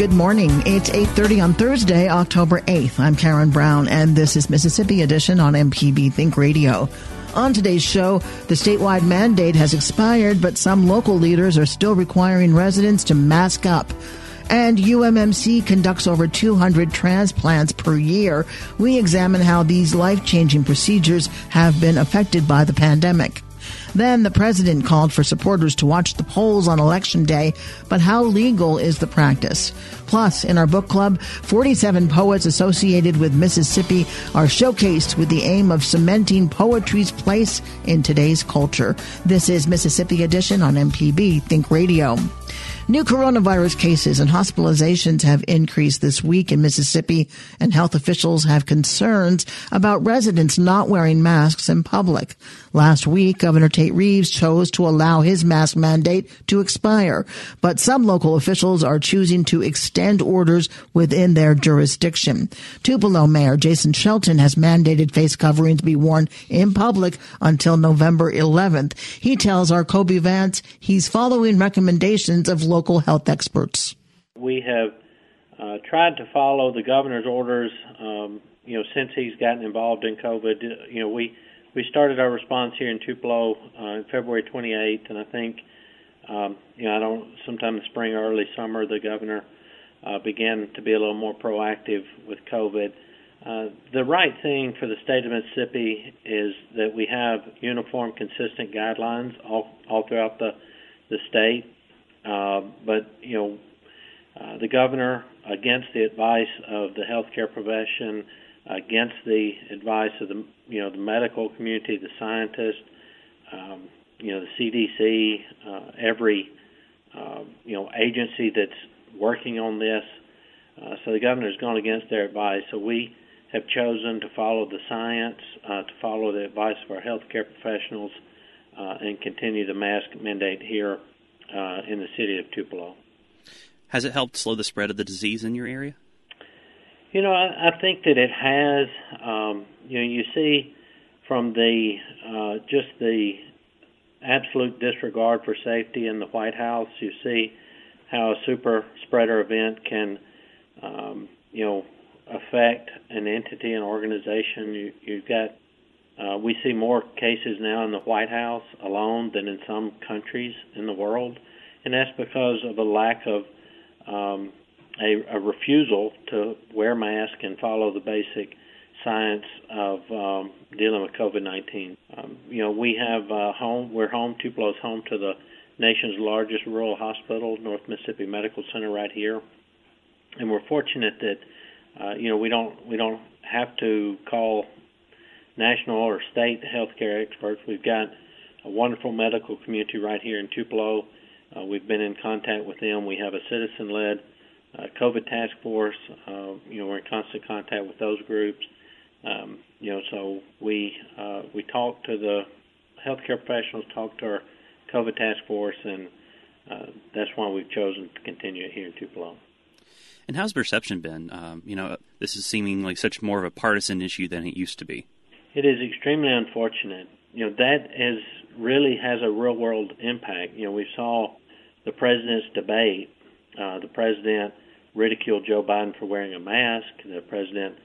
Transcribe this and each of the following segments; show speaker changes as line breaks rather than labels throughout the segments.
Good morning. It's 8:30 on Thursday, October 8th. I'm Karen Brown and this is Mississippi Edition on MPB Think Radio. On today's show, the statewide mandate has expired, but some local leaders are still requiring residents to mask up. And UMMC conducts over 200 transplants per year. We examine how these life changing procedures have been affected by the pandemic. Then the president called for supporters to watch the polls on election day, but how legal is the practice? Plus, in our book club, 47 poets associated with Mississippi are showcased with the aim of cementing poetry's place in today's culture. This is Mississippi Edition on MPB Think Radio. New coronavirus cases and hospitalizations have increased this week in Mississippi, and health officials have concerns about residents not wearing masks in public. Last week, Governor Tate Reeves chose to allow his mask mandate to expire, but some local officials are choosing to extend orders within their jurisdiction. Tupelo Mayor Jason Shelton has mandated face coverings be worn in public until November 11th. He tells our Kobee Vance he's following recommendations of local health experts.
We have uh, tried to follow the governor's orders. Um, you know, since he's gotten involved in COVID, you know, we we started our response here in Tupelo uh, February 28th, and I think, um, you know, I don't. Sometime in spring, or early summer, the governor uh, began to be a little more proactive with COVID. Uh, the right thing for the state of Mississippi is that we have uniform, consistent guidelines all all throughout the the state. Uh, but you know, uh, the governor, against the advice of the healthcare profession, against the advice of the you know the medical community, the scientists, um, you know the CDC, uh, every uh, you know agency that's working on this. So the governor's gone against their advice. So we have chosen to follow the science, uh, to follow the advice of our healthcare professionals, uh, and continue the mask mandate here uh, in the city of Tupelo.
Has it helped slow the spread of the disease in your area?
You know, I, I think that it has. Um, you know, you see from the uh, just the absolute disregard for safety in the White House, you see how a super spreader event can, um, you know, affect an entity, an organization. You, you've got uh, we see more cases now in the White House alone than in some countries in the world, and that's because of a lack of um, a, a refusal to wear masks and follow the basic science of um, dealing with COVID-19. Um, you know, we have uh, home. We're home. Tupelo's home to the nation's largest rural hospital, North Mississippi Medical Center, right here, and we're fortunate that uh, you know we don't we don't have to call national or state healthcare experts. We've got a wonderful medical community right here in Tupelo. Uh, we've been in contact with them. We have a citizen-led uh, COVID task force. Uh, you know, we're in constant contact with those groups. Um, you know, so we uh, we talk to the healthcare professionals, talked to our COVID task force, and uh, that's why we've chosen to continue it here in Tupelo.
And how's perception been? Um, you know, this is seemingly such more of a partisan issue than it used to be.
It is extremely unfortunate. You know, that is really has a real world impact. You know, we saw the president's debate. Uh, the president ridiculed Joe Biden for wearing a mask. The president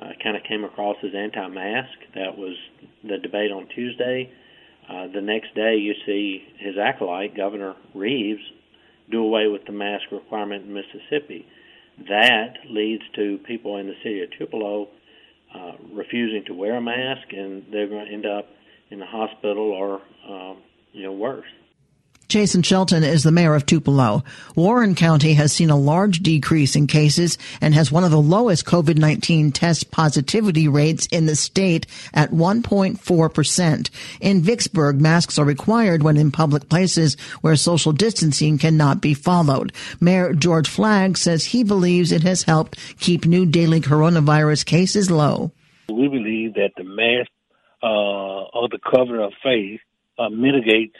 uh, kind of came across as anti-mask. That was the debate on Tuesday. Uh, the next day, you see his acolyte, Governor Reeves, do away with the mask requirement in Mississippi. That leads to people in the city of Tupelo uh, refusing to wear a mask, and they're going to end up in the hospital or, um, you know, worse.
Jason Shelton is the mayor of Tupelo. Warren County has seen a large decrease in cases and has one of the lowest COVID-19 test positivity rates in the state at 1.4%. In Vicksburg, masks are required when in public places where social distancing cannot be followed. Mayor George Flaggs says he believes it has helped keep new daily coronavirus cases low.
We believe that the mask uh, or the cover of face uh, mitigates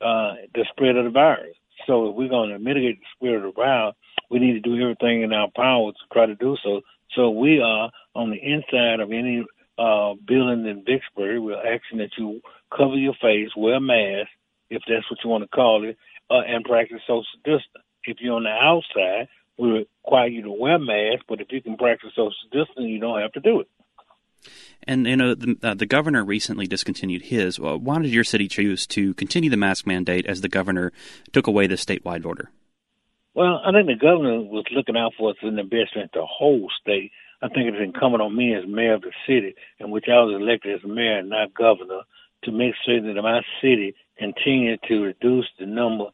uh, the spread of the virus. So if we're going to mitigate the spread of the virus, we need to do everything in our power to try to do so. So we are on the inside of any uh, building in Vicksburg. We're asking that you cover your face, wear a mask, if that's what you want to call it, uh, and practice social distance. If you're on the outside, we require you to wear a mask, but if you can practice social distancing, you don't have to do it.
And you know the, uh, the governor recently discontinued his. Well, why did your city choose to continue the mask mandate as the governor took away the statewide order?
Well, I think the governor was looking out for us in the best interest of the whole state. I think it's incumbent on me as mayor of the city, in which I was elected as mayor and not governor, to make sure that my city continued to reduce the number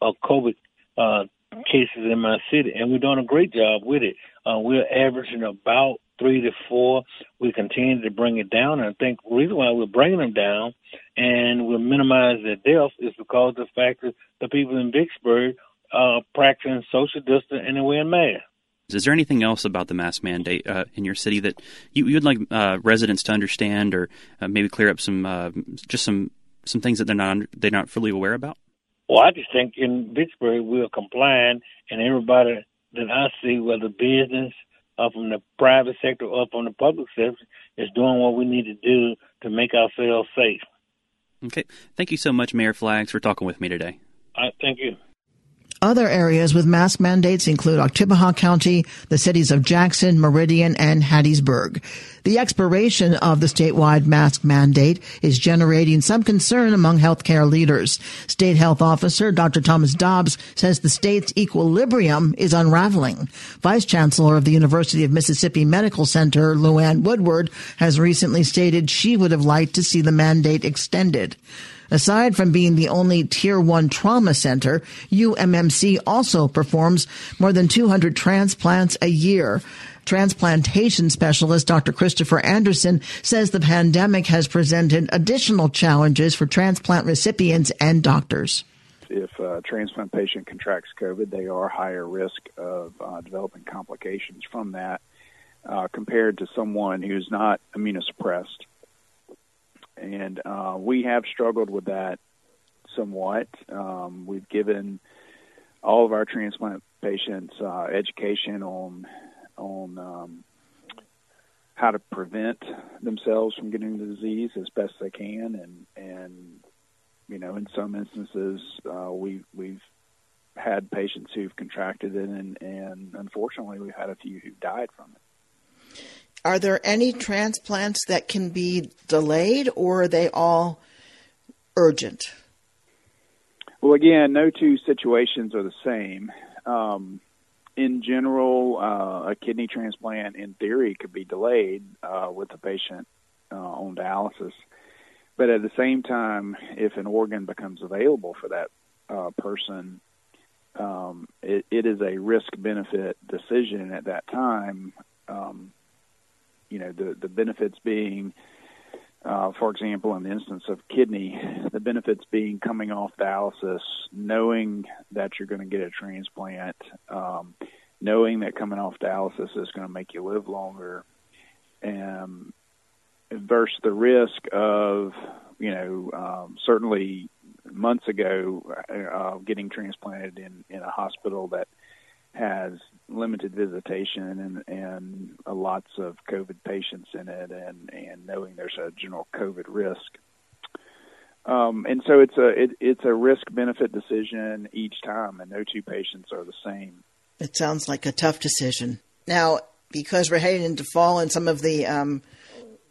of COVID uh, cases in my city, and we're doing a great job with it. Uh, we're averaging about three to four. We continue to bring it down, and I think the reason why we're bringing them down and we're minimizing the deaths is because of the fact that the people in Vicksburg are practicing social distance and they're wearing masks.
Is there anything else about the mask mandate uh, in your city that you, would like uh, residents to understand, or uh, maybe clear up some uh, just some some things that they're not they're not fully aware about?
Well, I just think in Vicksburg we're complying, and everybody that I see, whether business, uh, from the private sector or from the public sector is doing what we need to do to make ourselves safe.
Okay. Thank you so much, Mayor Flaggs, for talking with me today.
All right, thank you.
Other areas with mask mandates include Oktibbeha County, the cities of Jackson, Meridian, and Hattiesburg. The expiration of the statewide mask mandate is generating some concern among healthcare leaders. State Health Officer Dr. Thomas Dobbs says the state's equilibrium is unraveling. Vice Chancellor of the University of Mississippi Medical Center, Louann Woodward, has recently stated she would have liked to see the mandate extended. Aside from being the only tier one trauma center, UMMC also performs more than 200 transplants a year. Transplantation specialist Dr. Christopher Anderson says the pandemic has presented additional challenges for transplant recipients and doctors.
If a transplant patient contracts COVID, they are higher risk of uh, developing complications from that uh, compared to someone who's not immunosuppressed and uh, we have struggled with that somewhat. Um, we've given all of our transplant patients uh, education on on um, how to prevent themselves from getting the disease as best they can, and and you know, in some instances, uh, we we've had patients who've contracted it, and and unfortunately, we've had a few who died from it.
Are there any transplants that can be delayed, or are they all urgent?
Well, again, no two situations are the same. Um, in general, uh, a kidney transplant, in theory, could be delayed uh, with the patient uh, on dialysis. But at the same time, if an organ becomes available for that uh, person, um, it, it is a risk benefit decision at that time. Um, you know the the benefits being uh, for example, in the instance of kidney, the benefits being coming off dialysis, knowing that you're going to get a transplant, um, knowing that coming off dialysis is going to make you live longer, and versus the risk of you know, um, certainly months ago, uh, getting transplanted in in a hospital that has limited visitation and and uh, lots of COVID patients in it, and and knowing there's a general COVID risk. Um, and so it's a it, it's a risk benefit decision each time, and no two patients are the same.
It sounds like a tough decision. Now, because we're heading into fall, and some of the um,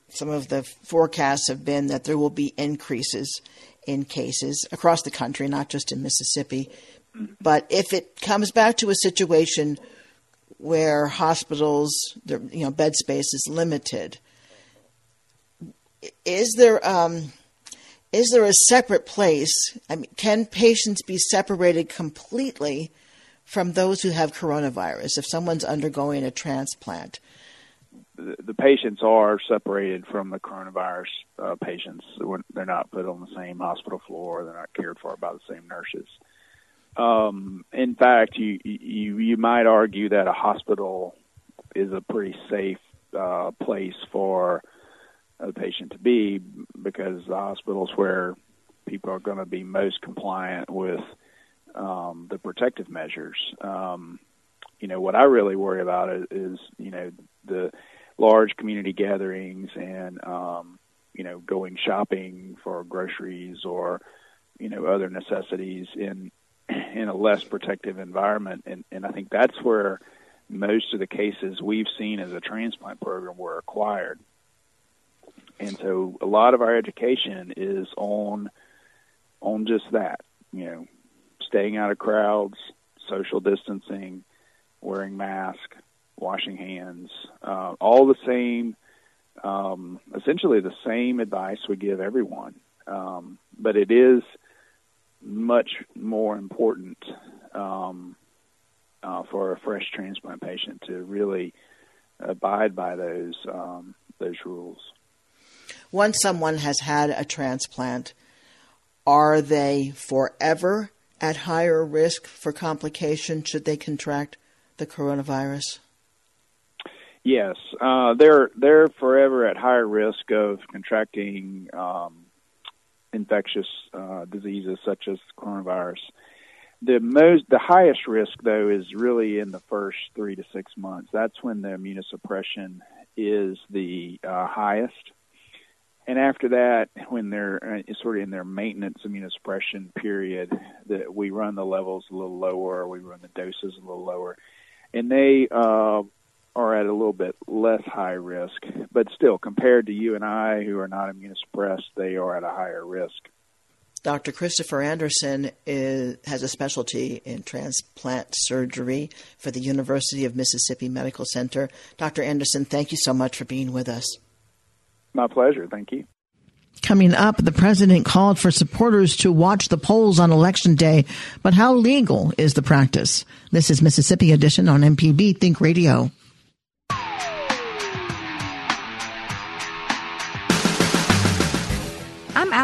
some of the forecasts have been that there will be increases in cases across the country, not just in Mississippi. But if it comes back to a situation where hospitals, their, you know, bed space is limited, is there um, is there a separate place? I mean, can patients be separated completely from those who have coronavirus if someone's undergoing a transplant?
The, patients are separated from the coronavirus uh, patients. They're not put on the same hospital floor. They're not cared for by the same nurses. Um, in fact, you, you you might argue that a hospital is a pretty safe uh, place for a patient to be because the hospitals where people are going to be most compliant with um, the protective measures. Um, you know, what I really worry about is, is you know the large community gatherings and um, you know going shopping for groceries or you know other necessities in in a less protective environment, and, and I think that's where most of the cases we've seen as a transplant program were acquired. And so a lot of our education is on on just that, you know, staying out of crowds, social distancing, wearing masks, washing hands, uh, all the same, um, essentially the same advice we give everyone. Um, but it is much more important um, uh, for a fresh transplant patient to really abide by those um, those rules.
Once someone has had a transplant, are they forever at higher risk for complication should they contract the coronavirus?
Yes, uh, they're they're forever at higher risk of contracting um, infectious uh, diseases such as coronavirus. The most, the highest risk though is really in the first three to six months. That's when the immunosuppression is the uh, highest, and after that, when they're uh, sort of in their maintenance immunosuppression period, that we run the levels a little lower, we run the doses a little lower, and they uh, are at a little bit less high risk, but still, compared to you and I who are not immunosuppressed, they are at a higher risk.
Dr. Christopher Anderson is, has a specialty in transplant surgery for the University of Mississippi Medical Center. Dr. Anderson, thank you so much for being with us.
My pleasure. Thank you.
Coming up, the president called for supporters to watch the polls on election day, but how legal is the practice? This is Mississippi Edition on MPB Think Radio.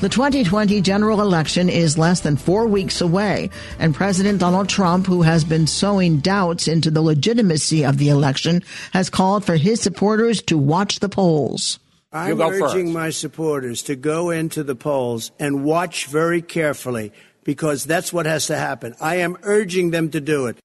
The 2020 general election is less than four weeks away, and President Donald Trump, who has been sowing doubts into the legitimacy of the election, has called for his supporters to watch the polls.
I'm urging first. my supporters to go into the polls and watch very carefully because that's what has to happen. I am urging them to do it.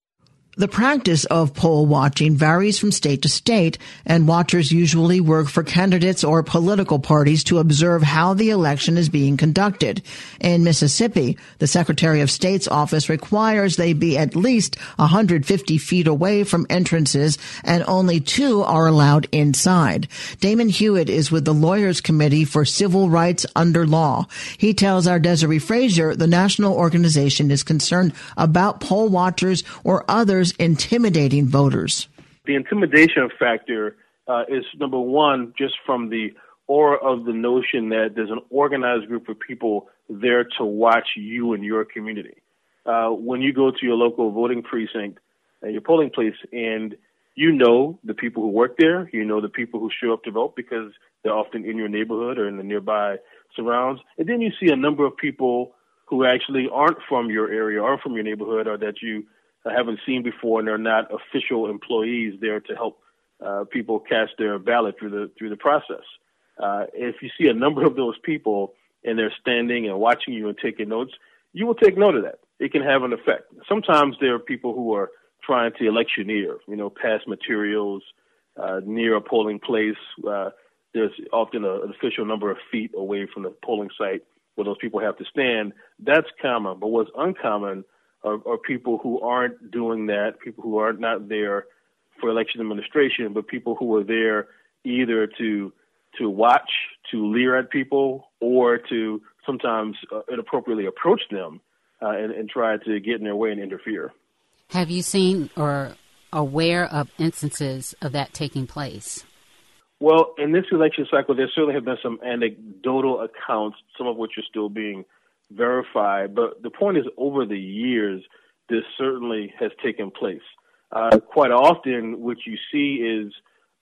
The practice of poll watching varies from state to state, and watchers usually work for candidates or political parties to observe how the election is being conducted. In Mississippi, the Secretary of State's office requires they be at least 150 feet away from entrances, and only two are allowed inside. Damon Hewitt is with the Lawyers Committee for Civil Rights Under Law. He tells our Desiree Frazier the national organization is concerned about poll watchers or others intimidating voters?
The intimidation factor uh, is number one, just from the aura of the notion that there's an organized group of people there to watch you and your community. uh, when you go to your local voting precinct and your polling place, and you know the people who work there, you know the people who show up to vote because they're often in your neighborhood or in the nearby surrounds, and then you see a number of people who actually aren't from your area or from your neighborhood or that you haven't seen before, and they're not official employees there to help uh, people cast their ballot through the through the process. Uh, if you see a number of those people and they're standing and watching you and taking notes, you will take note of that. It can have an effect. Sometimes there are people who are trying to electioneer, you know, pass materials uh, near a polling place. Uh, there's often a, an official number of feet away from the polling site where those people have to stand. That's common. But what's uncommon are, are people who aren't doing that, people who are not there for election administration, but people who are there either to to watch, to leer at people, or to sometimes uh, inappropriately approach them uh, and, and try to get in their way and interfere.
Have you seen or aware of instances of that taking place?
Well, in this election cycle, there certainly have been some anecdotal accounts, some of which are still being verified. But the point is, over the years, this certainly has taken place. Uh, quite often, what you see is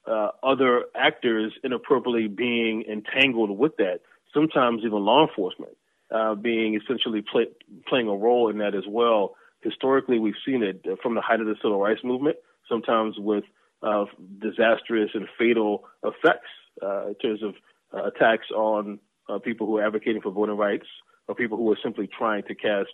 uh, other actors inappropriately being entangled with that. Sometimes even law enforcement uh, being essentially play, playing a role in that as well. Historically, we've seen it from the height of the civil rights movement, sometimes with uh, disastrous and fatal effects uh, in terms of uh, attacks on people who are advocating for voting rights or people who are simply trying to cast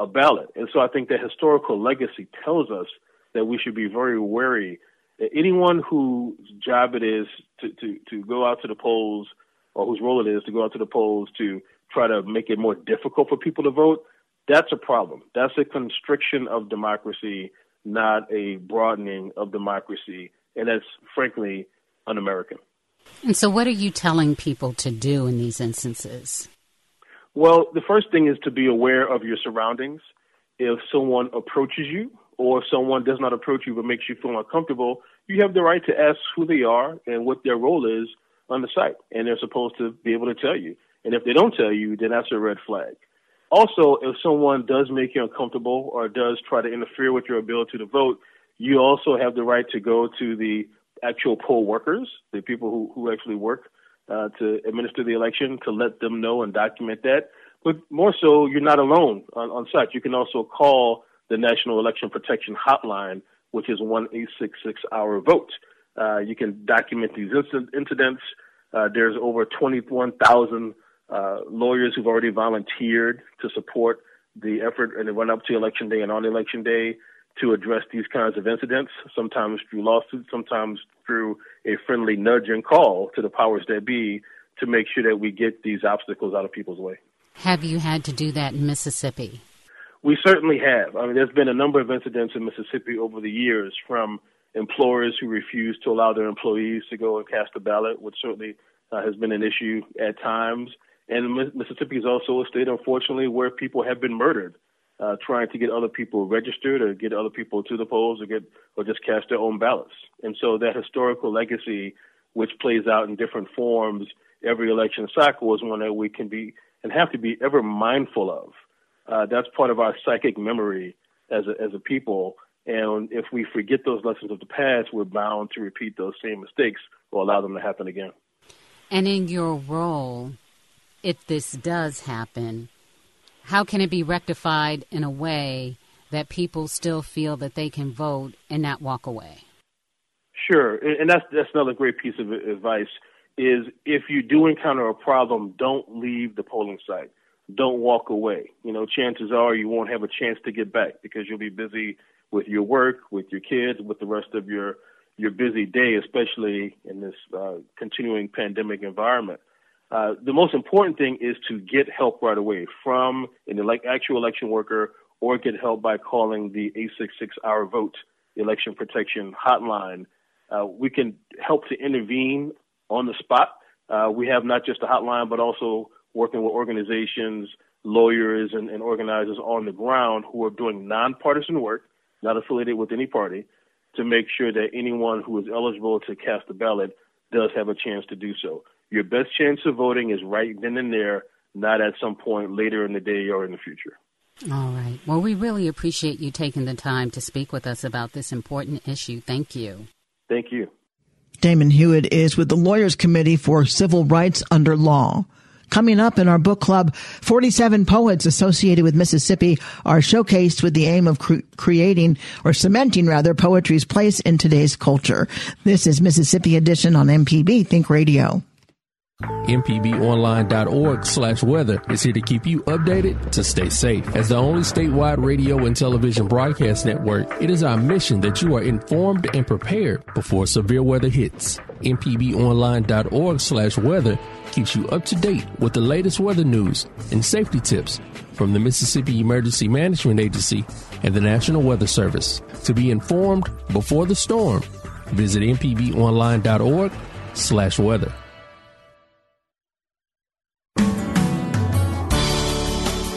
a ballot. And so I think the historical legacy tells us that we should be very wary. that Anyone whose job it is to, to, to go out to the polls or whose role it is to go out to the polls to try to make it more difficult for people to vote, that's a problem. That's a constriction of democracy, not a broadening of democracy. And that's frankly un American.
And so, what are you telling people to do in these instances?
Well, the first thing is to be aware of your surroundings. If someone approaches you or if someone does not approach you but makes you feel uncomfortable, you have the right to ask who they are and what their role is on the site. And they're supposed to be able to tell you. And if they don't tell you, then that's a red flag. Also, if someone does make you uncomfortable or does try to interfere with your ability to vote, you also have the right to go to the actual poll workers, the people who, who actually work uh, to administer the election, to let them know and document that. But more so, you're not alone on, on site. You can also call the National Election Protection Hotline, which is one eight six six hour vote. Uh, you can document these inc- incidents. Uh, there's over 21,000 uh, lawyers who've already volunteered to support the effort and the run up to election day and on election day to address these kinds of incidents, sometimes through lawsuits, sometimes through a friendly nudge and call to the powers that be to make sure that we get these obstacles out of people's way.
Have you had to do that in Mississippi?
We certainly have. I mean, there's been a number of incidents in Mississippi over the years from employers who refuse to allow their employees to go and cast a ballot, which certainly uh, has been an issue at times. And Mississippi is also a state, unfortunately, where people have been murdered uh, trying to get other people registered or get other people to the polls or get or just cast their own ballots. And so that historical legacy, which plays out in different forms every election cycle, is one that we can be and have to be ever mindful of. Uh, that's part of our psychic memory as a, as a people. And if we forget those lessons of the past, we're bound to repeat those same mistakes or allow them to happen again.
And in your role, if this does happen, how can it be rectified in a way that people still feel that they can vote and not walk away?
Sure, and that's that's another great piece of advice. Is if you do encounter a problem, don't leave the polling site don't walk away. You know, chances are you won't have a chance to get back because you'll be busy with your work, with your kids, with the rest of your your busy day, especially in this uh, continuing pandemic environment. Uh, the most important thing is to get help right away from an elect- actual election worker or get help by calling the 866 Our Vote election protection hotline. Uh, we can help to intervene on the spot. Uh, we have not just a hotline, but also working with organizations, lawyers, and, and organizers on the ground who are doing nonpartisan work, not affiliated with any party, to make sure that anyone who is eligible to cast a ballot does have a chance to do so. Your best chance of voting is right then and there, not at some point later in the day or in the future.
All right. Well, we really appreciate you taking the time to speak with us about this important issue. Thank you.
Thank you.
Damon Hewitt is with the Lawyers Committee for Civil Rights Under Law. Coming up in our book club, 47 poets associated with Mississippi are showcased with the aim of cre- creating or cementing rather poetry's place in today's culture. This is Mississippi Edition on MPB Think Radio.
MPBOnline.org slash weather is here to keep you updated to stay safe. As the only statewide radio and television broadcast network, it is our mission that you are informed and prepared before severe weather hits. MPBOnline.org slash weather keeps you up to date with the latest weather news and safety tips from the Mississippi Emergency Management Agency and the National Weather Service. To be informed before the storm, visit mpbonline.org slash weather.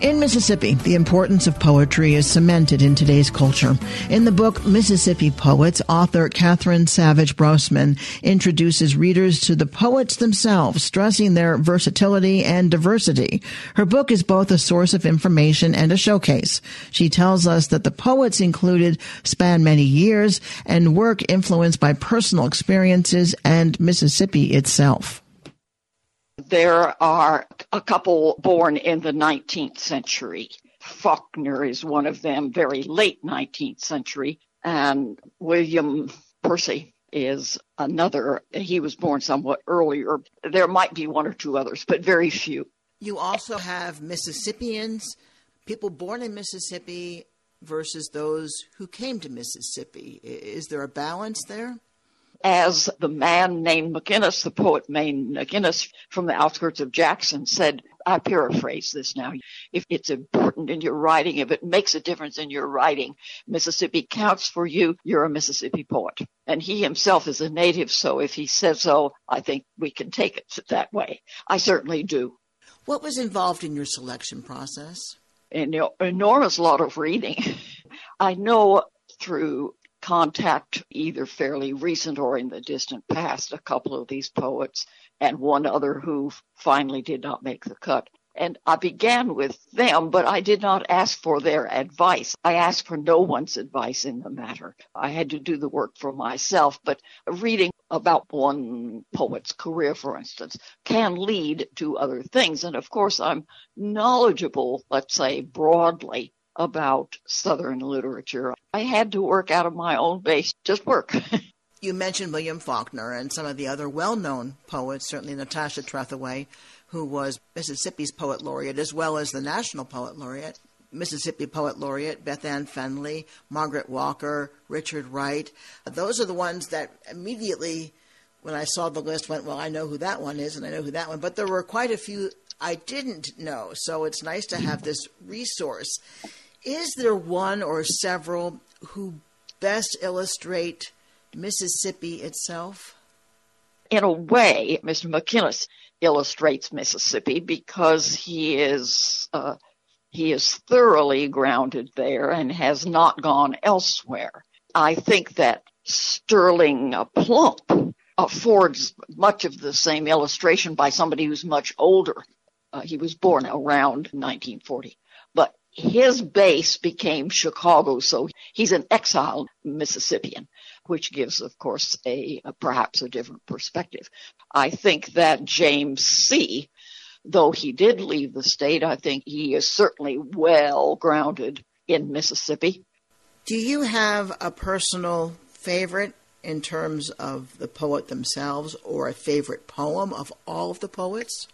In Mississippi, the importance of poetry is cemented in today's culture. In the book Mississippi Poets, author Catherine Savage Brosman introduces readers to the poets themselves, stressing their versatility and diversity. Her book is both a source of information and a showcase. She tells us that the poets included span many years and work influenced by personal experiences and Mississippi itself.
There are a couple born in the 19th century. Faulkner is one of them, very late 19th century, and William Percy is another. He was born somewhat earlier. There might be one or two others, but very few.
You also have Mississippians, people born in Mississippi versus those who came to Mississippi. Is there a balance there?
As the man named McGinnis, the poet named McGinnis from the outskirts of Jackson said, I paraphrase this now. If it's important in your writing, if it makes a difference in your writing, Mississippi counts for you, you're a Mississippi poet. And he himself is a native, so if he says so, I think we can take it that way. I certainly do.
What was involved in your selection process?
An enormous lot of reading. I know through contact, either fairly recent or in the distant past, a couple of these poets and one other who finally did not make the cut. And I began with them, but I did not ask for their advice. I asked for no one's advice in the matter. I had to do the work for myself, but reading about one poet's career, for instance, can lead to other things. And of course, I'm knowledgeable, let's say broadly, about Southern literature. I had to work out of my own base, just work.
you mentioned William Faulkner and some of the other well known poets, certainly Natasha Trethewey, who was Mississippi's poet laureate as well as the national poet laureate. Mississippi Poet Laureate, Beth Ann Fennelly, Margaret Walker, Richard Wright. Those are the ones that immediately, when I saw the list, went, Well, I know who that one is, and I know who that one. But there were quite a few I didn't know. So it's nice to have this resource. Is there one or several who best illustrate Mississippi itself?
In a way, Mr. McInnes illustrates Mississippi because he is uh, he is thoroughly grounded there and has not gone elsewhere. I think that Sterling Plumpp affords much of the same illustration by somebody who's much older. Uh, he was born around 1940, but his base became Chicago, so he's an exiled Mississippian, which gives, of course, a, a perhaps a different perspective. I think that James Seay, though he did leave the state, I think he is certainly well grounded in Mississippi.
Do you have a personal favorite in terms of the poet themselves or a favorite poem of all of the poets?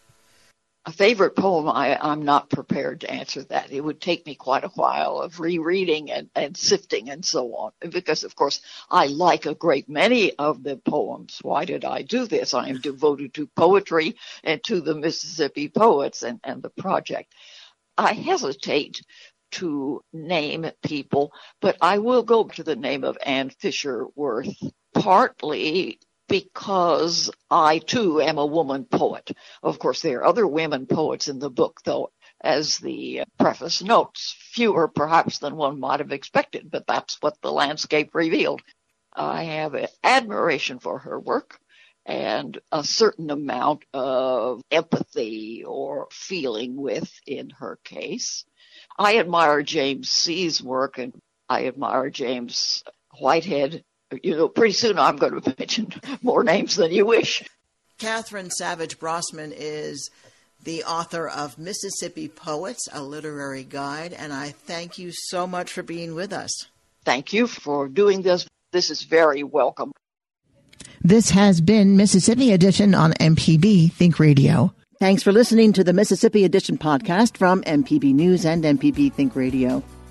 A favorite poem, I, I'm not prepared to answer that. It would take me quite a while of rereading and, and sifting and so on. Because of course I like a great many of the poems. Why did I do this? I am devoted to poetry and to the Mississippi poets and, and the project. I hesitate to name people, but I will go to the name of Ann Fisher-Wirth, partly because I too am a woman poet. Of course, there are other women poets in the book, though, as the preface notes, fewer perhaps than one might have expected, but that's what the landscape revealed. I have admiration for her work, and a certain amount of empathy or feeling with in her case. I admire James Seay's work and I admire James Whitehead. You know, pretty soon I'm going to mention more names than you wish.
Catherine Savage Brosman is the author of Mississippi Poets, a literary guide, and I thank you so much for being with us.
Thank you for doing this. This is very welcome.
This has been Mississippi Edition on MPB Think Radio. Thanks for listening to the Mississippi Edition podcast from MPB News and MPB Think Radio.